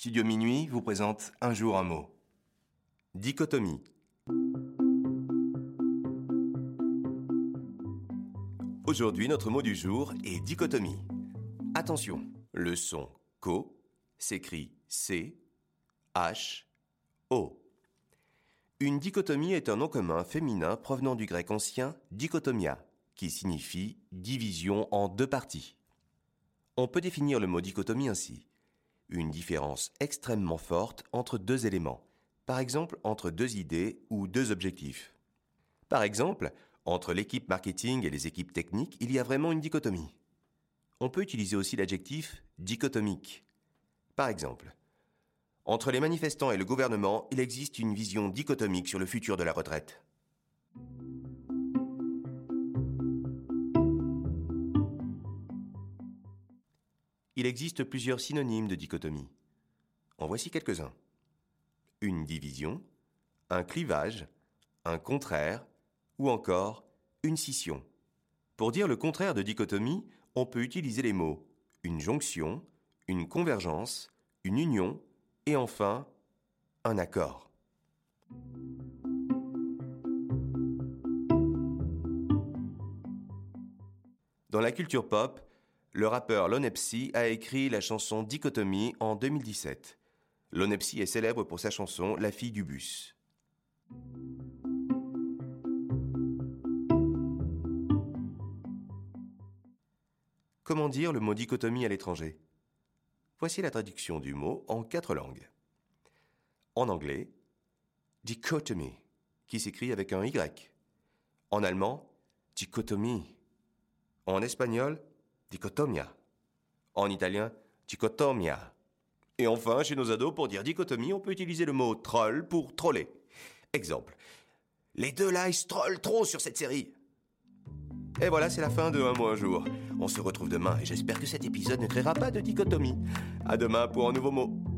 Studio Minuit vous présente Un jour un mot. Dichotomie. Aujourd'hui, notre mot du jour est dichotomie. Attention, le son ko s'écrit C, H, O. Une dichotomie est un nom commun féminin provenant du grec ancien dichotomia, qui signifie division en deux parties. On peut définir le mot dichotomie ainsi. Une différence extrêmement forte entre deux éléments, par exemple entre deux idées ou deux objectifs. Par exemple, entre l'équipe marketing et les équipes techniques, il y a vraiment une dichotomie. On peut utiliser aussi l'adjectif dichotomique. Par exemple, entre les manifestants et le gouvernement, il existe une vision dichotomique sur le futur de la retraite. Il existe plusieurs synonymes de dichotomie. En voici quelques-uns. Une division, un clivage, un contraire, ou encore une scission. Pour dire le contraire de dichotomie, on peut utiliser les mots une jonction, une convergence, une union et enfin un accord. Dans la culture pop, le rappeur Lonepsy a écrit la chanson Dichotomie en 2017. Lonepsy est célèbre pour sa chanson La fille du bus. Comment dire le mot dichotomie à l'étranger? Voici la traduction du mot en quatre langues. En anglais, dichotomy, qui s'écrit avec un Y. En allemand, dichotomie. En espagnol, dichotomia. En italien, dichotomia. Et enfin, chez nos ados, pour dire dichotomie, on peut utiliser le mot troll pour troller. Exemple. Les deux là, ils trollent trop sur cette série. Et voilà, c'est la fin de Un mois un jour. On se retrouve demain et j'espère que cet épisode ne créera pas de dichotomie. À demain pour un nouveau mot.